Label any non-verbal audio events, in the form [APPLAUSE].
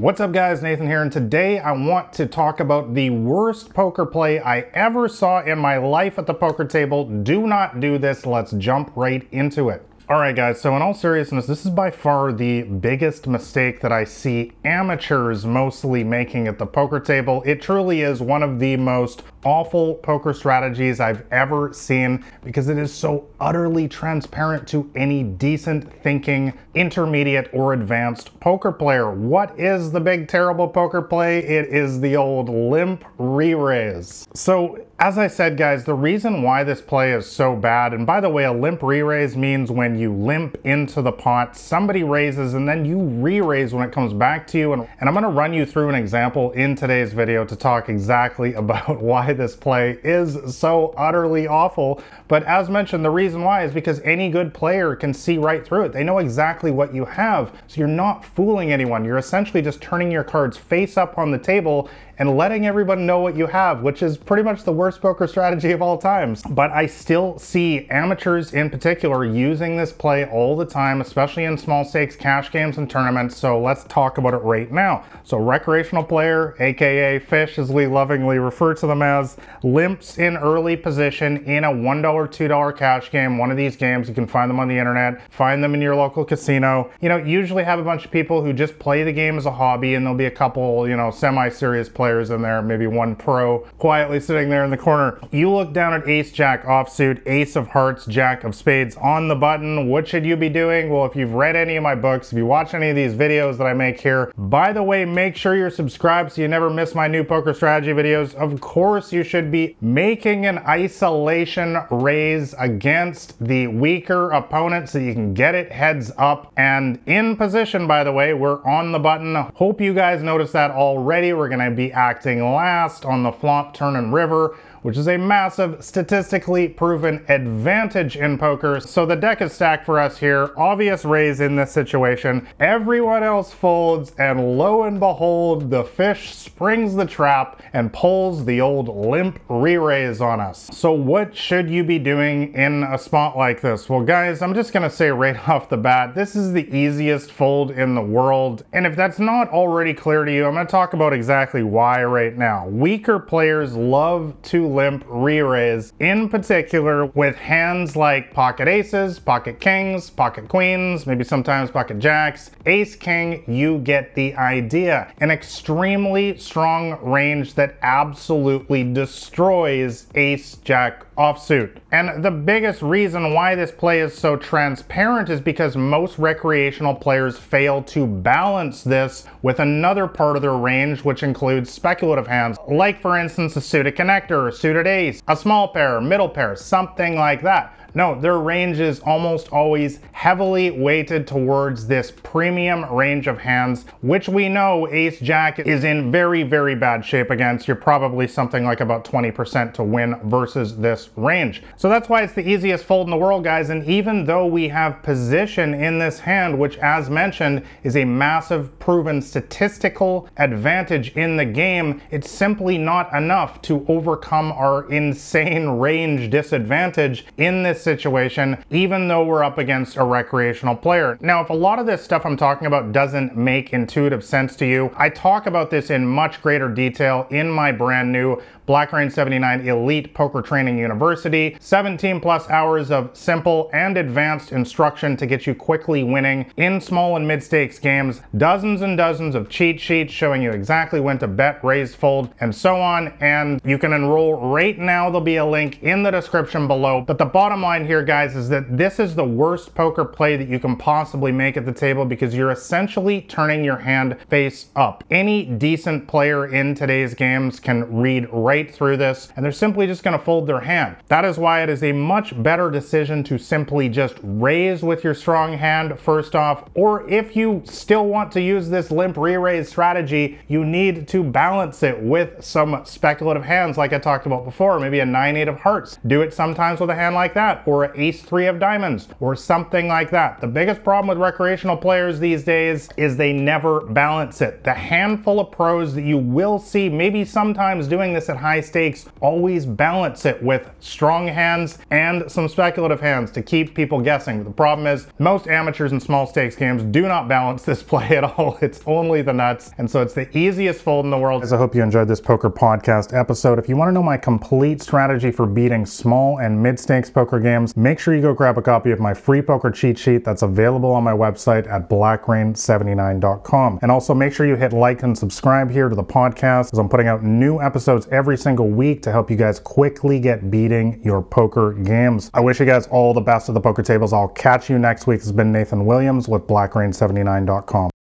What's up guys, Nathan here, and today I want to talk about the worst poker play I ever saw in my life at the poker table. Do not do this, let's jump right into it. Alright guys, so in all seriousness, this is by far the biggest mistake that I see amateurs mostly making at the poker table. It truly is one of the most awful poker strategies I've ever seen because it is so utterly transparent to any decent thinking intermediate or advanced poker player. What is the big terrible poker play? It is the old limp re-raise. So as I said guys, the reason why this play is so bad, and by the way, a limp re-raise means when you limp into the pot, somebody raises and then you re-raise when it comes back to you. And, and I'm gonna run you through an example in today's video to talk exactly [LAUGHS] about why this play is so utterly awful. But as mentioned, the reason why is because any good player can see right through it. They know exactly what you have. So you're not fooling anyone. You're essentially just turning your cards face up on the table and letting everyone know what you have, which is pretty much the worst poker strategy of all times. But I still see amateurs in particular using this play all the time, especially in small stakes cash games and tournaments. So let's talk about it right now. So recreational player, AKA fish as we lovingly refer to them as, limps in early position in a $1, $2 cash game. One of these games, you can find them on the internet, find them in your local casino. You know, usually have a bunch of people who just play the game as a hobby and there'll be a couple, you know, semi-serious players players in there, maybe one pro quietly sitting there in the corner. You look down at ace jack offsuit, ace of hearts, jack of spades on the button. What should you be doing? Well, if you've read any of my books, if you watch any of these videos that I make here, by the way, make sure you're subscribed so you never miss my new poker strategy videos. Of course, you should be making an isolation raise against the weaker opponent so you can get it heads up and in position, by the way, we're on the button. Hope you guys noticed that already. We're gonna be acting last on the flop, turn, and river which is a massive, statistically proven advantage in poker. So the deck is stacked for us here. Obvious raise in this situation. Everyone else folds, and lo and behold, the fish springs the trap and pulls the old limp re-raise on us. So what should you be doing in a spot like this? Well, guys, I'm just gonna say right [LAUGHS] off the bat, this is the easiest fold in the world. And if that's not already clear to you, I'm gonna talk about exactly why right now. Weaker players love to limp re-raise, in particular with hands like pocket aces, pocket kings, pocket queens, maybe sometimes pocket jacks, ace king, you get the idea. An extremely strong range that absolutely destroys ace jack offsuit. And the biggest reason why this play is so transparent is because most recreational players fail to balance this with another part of their range, which includes speculative hands, like for instance a suited connector, a suited ace, a small pair, middle pair, something like that. No, their range is almost always heavily weighted towards this premium range of hands, which we know Ace Jack is in very, very bad shape against. You're probably something like about 20% to win versus this range. So that's why it's the easiest fold in the world, guys. And even though we have position in this hand, which as mentioned is a massive proven statistical advantage in the game, it's simply not enough to overcome our insane [LAUGHS] range disadvantage in this situation, even though we're up against a recreational player. Now, if a lot of this stuff I'm talking about doesn't make intuitive sense to you, I talk about this in much greater detail in my brand new Blackrain79 Elite Poker Training University. 17 plus hours of simple and advanced instruction to get you quickly winning in small and mid stakes games. Dozens and dozens of cheat sheets showing you exactly when to bet, raise, fold, and so on. And you can enroll right now. There'll be a link in the description below. But the bottom line here, guys, is that this is the worst poker play that you can possibly make at the table because you're essentially turning your hand face up. Any decent player in today's games can read right right through this and they're simply just going to fold their hand. That is why it is a much better decision to simply just raise with your strong hand first off, or if you still want to use this limp re-raise strategy, you need to balance it with some speculative hands like I talked about before, maybe a 9-8 of hearts. Do it sometimes with a hand like that. or an ace three of diamonds or something like that. The biggest problem with recreational players these days is they never balance it. The handful of pros that you will see, maybe sometimes doing this at high stakes, always balance it with strong hands and some speculative hands to keep people guessing. The problem is most amateurs in small stakes games do not balance [LAUGHS] this play at all. It's only the nuts. And so it's the easiest fold in the world. As I hope you enjoyed this poker podcast episode. If you want to know my complete strategy for beating small and mid stakes poker games, make sure you go grab a copy of my free poker cheat sheet that's available on my website at blackrain79.com. And also make sure you hit like and subscribe here to the podcast as I'm putting out new episodes every single week to help you guys quickly get beating your poker games. I wish you guys all the best at the poker tables. I'll catch you next week. This has been Nathan Williams with blackrain79.com.